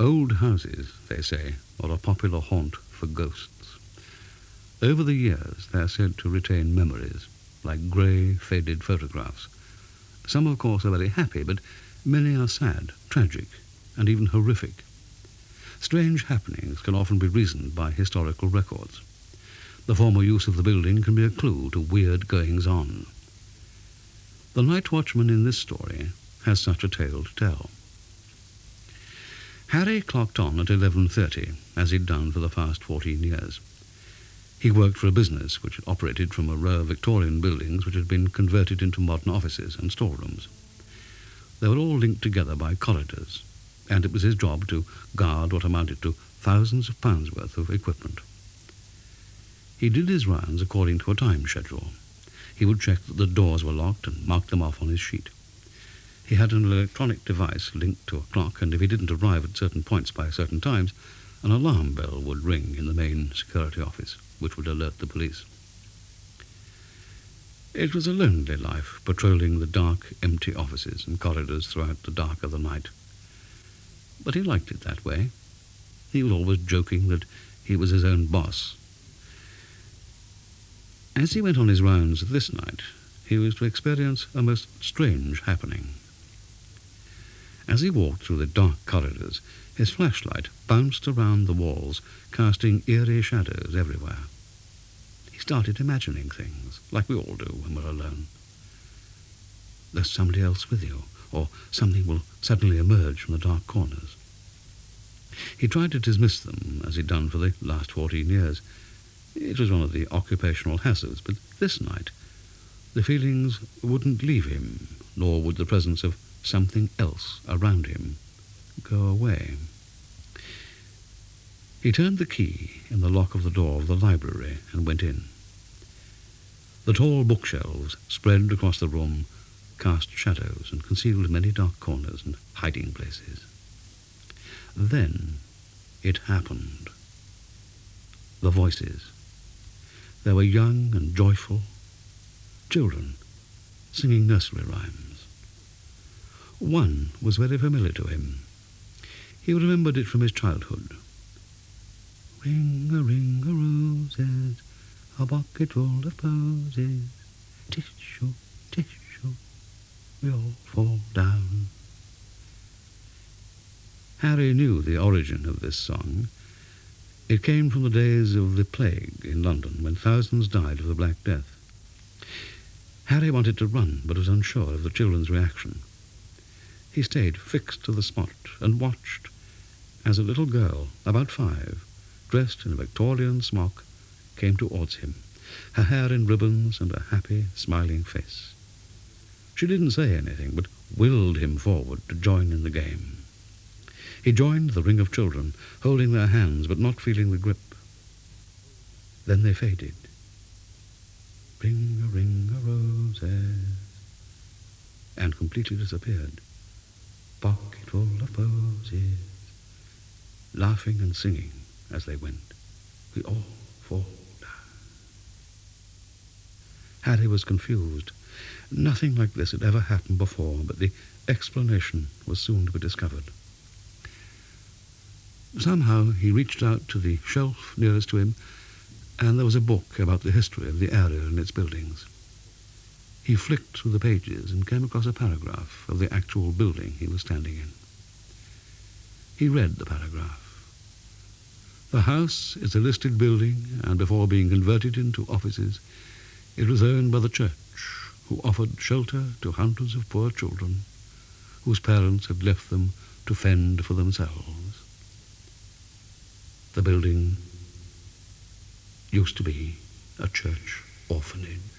Old houses, they say, are a popular haunt for ghosts. Over the years, they are said to retain memories, like grey, faded photographs. Some, of course, are very happy, but many are sad, tragic, and even horrific. Strange happenings can often be reasoned by historical records. The former use of the building can be a clue to weird goings-on. The night watchman in this story has such a tale to tell. Harry clocked on at 11.30, as he'd done for the past 14 years. He worked for a business which operated from a row of Victorian buildings which had been converted into modern offices and storerooms. They were all linked together by corridors, and it was his job to guard what amounted to thousands of pounds worth of equipment. He did his rounds according to a time schedule. He would check that the doors were locked and mark them off on his sheet. He had an electronic device linked to a clock, and if he didn't arrive at certain points by certain times, an alarm bell would ring in the main security office, which would alert the police. It was a lonely life, patrolling the dark, empty offices and corridors throughout the dark of the night. But he liked it that way. He was always joking that he was his own boss. As he went on his rounds this night, he was to experience a most strange happening. As he walked through the dark corridors, his flashlight bounced around the walls, casting eerie shadows everywhere. He started imagining things, like we all do when we're alone. There's somebody else with you, or something will suddenly emerge from the dark corners. He tried to dismiss them, as he'd done for the last fourteen years. It was one of the occupational hazards, but this night the feelings wouldn't leave him, nor would the presence of something else around him go away. He turned the key in the lock of the door of the library and went in. The tall bookshelves spread across the room cast shadows and concealed many dark corners and hiding places. Then it happened. The voices. They were young and joyful, children singing nursery rhymes. One was very familiar to him. He remembered it from his childhood. Ring a ring a roses, a bucket full of posies, tissue, tissue, we all fall down. Harry knew the origin of this song. It came from the days of the plague in London, when thousands died of the Black Death. Harry wanted to run, but was unsure of the children's reaction. He stayed fixed to the spot and watched as a little girl, about five, dressed in a Victorian smock, came towards him, her hair in ribbons and a happy, smiling face. She didn't say anything, but willed him forward to join in the game. He joined the ring of children, holding their hands but not feeling the grip. Then they faded. Ring a ring a roses, and completely disappeared. Pocket full of posies, laughing and singing as they went. We all fall down. Harry was confused. Nothing like this had ever happened before, but the explanation was soon to be discovered. Somehow he reached out to the shelf nearest to him, and there was a book about the history of the area and its buildings. He flicked through the pages and came across a paragraph of the actual building he was standing in. He read the paragraph. The house is a listed building, and before being converted into offices, it was owned by the church, who offered shelter to hundreds of poor children whose parents had left them to fend for themselves. The building used to be a church orphanage.